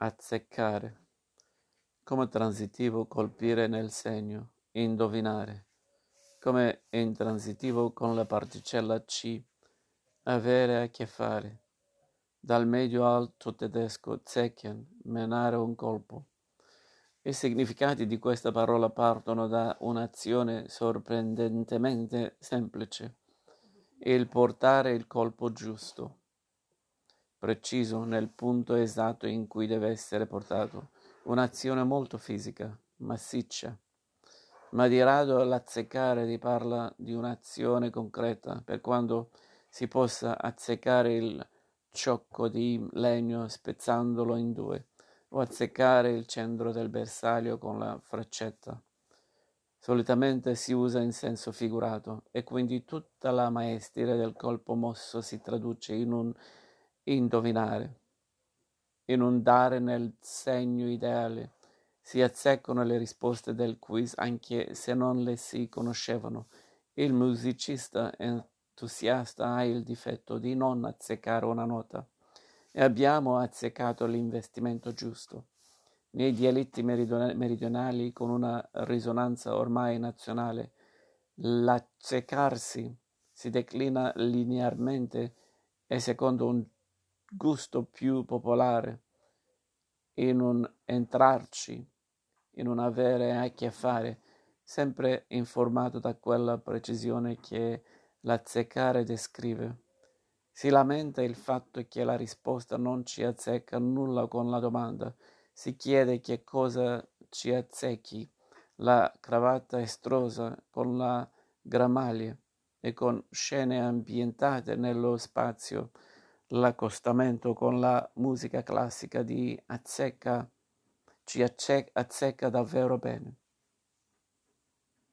azzeccare, come transitivo colpire nel segno, indovinare, come intransitivo con la particella C, avere a che fare, dal medio alto tedesco zecken, menare un colpo. I significati di questa parola partono da un'azione sorprendentemente semplice, il portare il colpo giusto preciso nel punto esatto in cui deve essere portato, un'azione molto fisica, massiccia. Ma di rado l'azzeccare si parla di un'azione concreta, per quando si possa azzeccare il ciocco di legno spezzandolo in due, o azzeccare il centro del bersaglio con la freccetta. Solitamente si usa in senso figurato e quindi tutta la maestria del colpo mosso si traduce in un indovinare, inondare nel segno ideale. Si azzeccano le risposte del quiz anche se non le si conoscevano. Il musicista entusiasta ha il difetto di non azzeccare una nota e abbiamo azzeccato l'investimento giusto. Nei dialetti meridionali con una risonanza ormai nazionale, l'azzeccarsi si declina linearmente e secondo un gusto più popolare, in un entrarci, in un avere a che fare, sempre informato da quella precisione che l'azzeccare descrive. Si lamenta il fatto che la risposta non ci azzecca nulla con la domanda. Si chiede che cosa ci azzecchi la cravatta estrosa con la gramaglia e con scene ambientate nello spazio l'accostamento con la musica classica di Azzecca ci azzecca davvero bene.